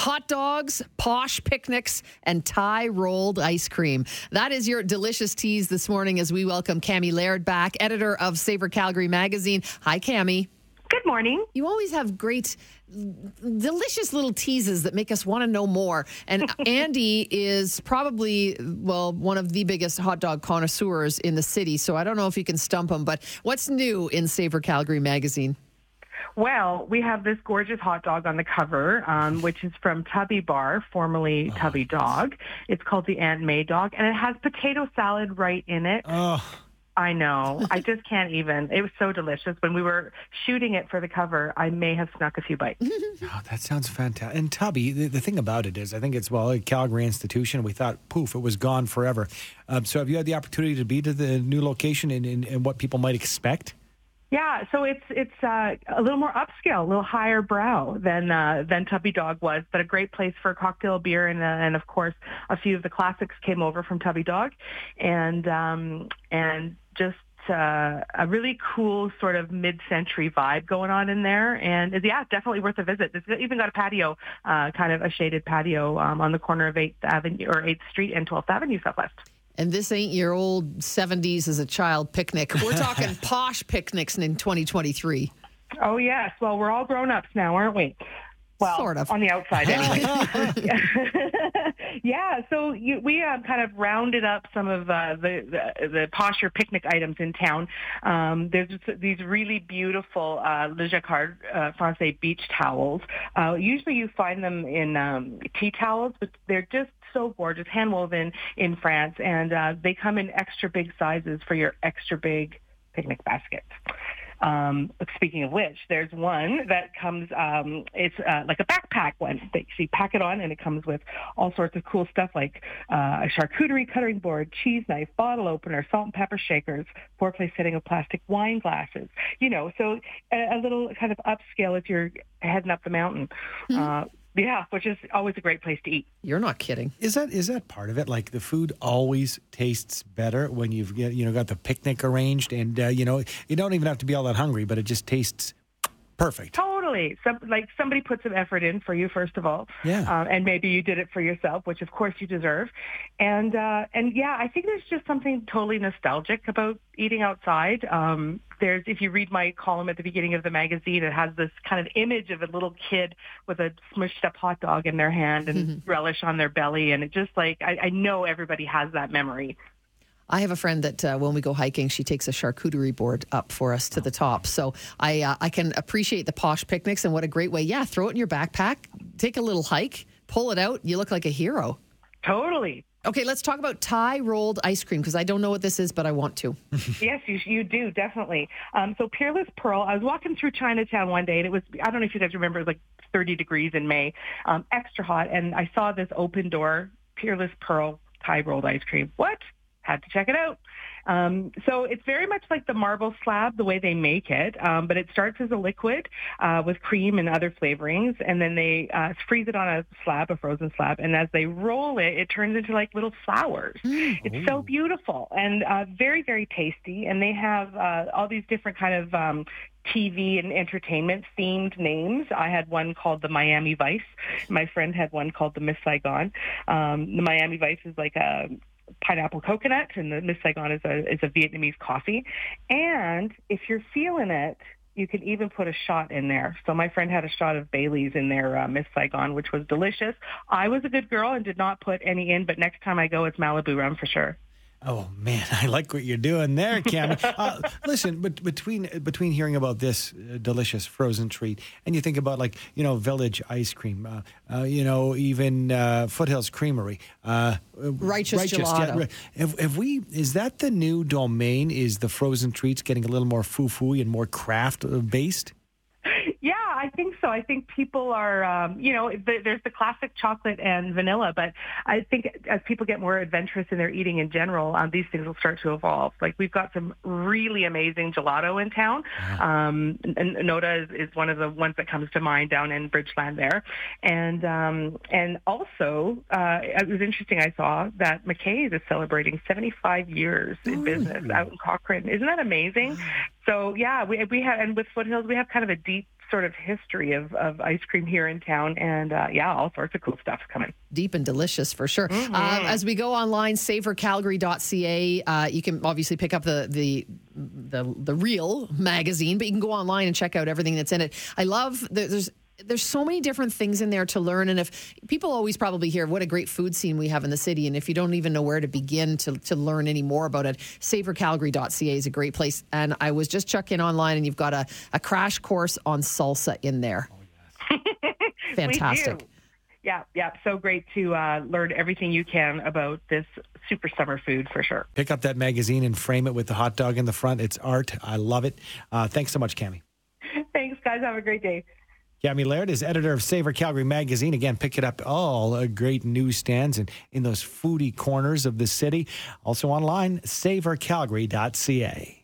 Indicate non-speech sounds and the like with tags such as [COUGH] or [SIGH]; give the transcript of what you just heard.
hot dogs, posh picnics, and Thai rolled ice cream. That is your delicious tease this morning as we welcome Camie Leard back, editor of Savour Calgary magazine. Hi, Camie. Good morning. You always have great, delicious little teases that make us want to know more. And [LAUGHS] Andy is probably, well, one of the biggest hot dog connoisseurs in the city. So I don't know if you can stump him, but what's new in Savour Calgary magazine? Well, we have this gorgeous hot dog on the cover, um, which is from Tubby Bar, formerly Tubby Dog. It's called the Aunt May dog, and it has potato salad right in it. Oh, I know. I [LAUGHS] just can't even. It was so delicious. When we were shooting it for the cover, I may have snuck a few bites. [LAUGHS] oh, that sounds fantastic. And Tubby, the, the thing about it is, I think it's, well, a Calgary institution. We thought, poof, it was gone forever. Um, so have you had the opportunity to be to the new location and, and, and what people might expect? Yeah, so it's it's uh, a little more upscale, a little higher brow than uh, than Tubby Dog was, but a great place for cocktail beer and uh, and of course a few of the classics came over from Tubby Dog, and um, and just uh, a really cool sort of mid-century vibe going on in there, and yeah, definitely worth a visit. It's even got a patio, uh, kind of a shaded patio um, on the corner of Eighth Avenue or Eighth Street and Twelfth Avenue Southwest. And this ain't your old 70s as a child picnic. We're talking [LAUGHS] posh picnics in 2023. Oh, yes. Well, we're all grown ups now, aren't we? Well, sort of. on the outside, [LAUGHS] anyway. [LAUGHS] yeah, so you, we um, kind of rounded up some of uh, the, the the posher picnic items in town. Um, there's these really beautiful uh, Le Jacquard uh, Francais beach towels. Uh, usually, you find them in um, tea towels, but they're just so gorgeous, hand woven in France, and uh, they come in extra big sizes for your extra big picnic baskets. Um, speaking of which, there's one that comes, um, it's uh, like a backpack one. That you pack it on and it comes with all sorts of cool stuff like uh, a charcuterie cutting board, cheese knife, bottle opener, salt and pepper shakers, four-place setting of plastic wine glasses. You know, so a, a little kind of upscale if you're heading up the mountain. Mm-hmm. Uh, yeah, which is always a great place to eat. You're not kidding. Is that is that part of it? Like the food always tastes better when you've get, you know got the picnic arranged, and uh, you know you don't even have to be all that hungry, but it just tastes perfect. Totally. Some, like somebody put some effort in for you, first of all. Yeah. Um, and maybe you did it for yourself, which of course you deserve. And, uh, and yeah, I think there's just something totally nostalgic about eating outside. Um, there's, if you read my column at the beginning of the magazine, it has this kind of image of a little kid with a smushed up hot dog in their hand and [LAUGHS] relish on their belly. And it just like, I, I know everybody has that memory. I have a friend that uh, when we go hiking, she takes a charcuterie board up for us to the top. So I uh, I can appreciate the posh picnics and what a great way. Yeah, throw it in your backpack, take a little hike, pull it out. You look like a hero. Totally. Okay, let's talk about Thai rolled ice cream because I don't know what this is, but I want to. [LAUGHS] yes, you, you do definitely. Um, so Peerless Pearl. I was walking through Chinatown one day, and it was I don't know if you guys remember, it was like 30 degrees in May, um, extra hot, and I saw this open door Peerless Pearl Thai rolled ice cream. What? Had to check it out. Um, so it's very much like the marble slab, the way they make it, um, but it starts as a liquid uh, with cream and other flavorings, and then they uh, freeze it on a slab, a frozen slab, and as they roll it, it turns into like little flowers. Mm. It's so beautiful and uh, very, very tasty, and they have uh, all these different kind of um, TV and entertainment themed names. I had one called the Miami Vice. My friend had one called the Miss Saigon. Um, the Miami Vice is like a pineapple coconut, and the Miss Saigon is a is a Vietnamese coffee. And if you're feeling it, you can even put a shot in there. So my friend had a shot of Bailey's in their uh, Miss Saigon, which was delicious. I was a good girl and did not put any in, but next time I go, it's Malibu rum for sure. Oh man, [LAUGHS] I like what you're doing there, Cam. [LAUGHS] uh, listen, but between between hearing about this uh, delicious frozen treat and you think about like you know Village ice cream, uh, uh you know even uh, Foothills Creamery, uh, Righteous, Righteous Gelato. Yeah, have, have, we? Is that the new domain? Is the frozen treats getting a little more foo foo and more craft based? I think so. I think people are, um, you know, the, there's the classic chocolate and vanilla, but I think as people get more adventurous in their eating in general, um, these things will start to evolve. Like we've got some really amazing gelato in town. Um, and Noda is, is one of the ones that comes to mind down in Bridgeland there, and um, and also uh, it was interesting. I saw that MacKay's is celebrating 75 years in business out in Cochrane. Isn't that amazing? So yeah, we we have and with Foothills we have kind of a deep sort of history of, of ice cream here in town, and uh, yeah, all sorts of cool stuff coming. Deep and delicious for sure. Mm-hmm. Uh, as we go online, savourcalgary.ca, uh, you can obviously pick up the the the the real magazine, but you can go online and check out everything that's in it. I love there's there's so many different things in there to learn. And if people always probably hear what a great food scene we have in the city, and if you don't even know where to begin to, to learn any more about it, savourcalgary.ca is a great place. And I was just checking online, and you've got a, a crash course on salsa in there. Oh, yes. [LAUGHS] Fantastic. Yeah, yeah. So great to uh, learn everything you can about this super summer food for sure. Pick up that magazine and frame it with the hot dog in the front. It's art. I love it. Uh, thanks so much, Camie. [LAUGHS] Thanks, guys. Have a great day. Camie Leard is editor of Savour Calgary magazine. Again, pick it up all uh, great newsstands and in those foodie corners of the city. Also online, savourcalgary.ca.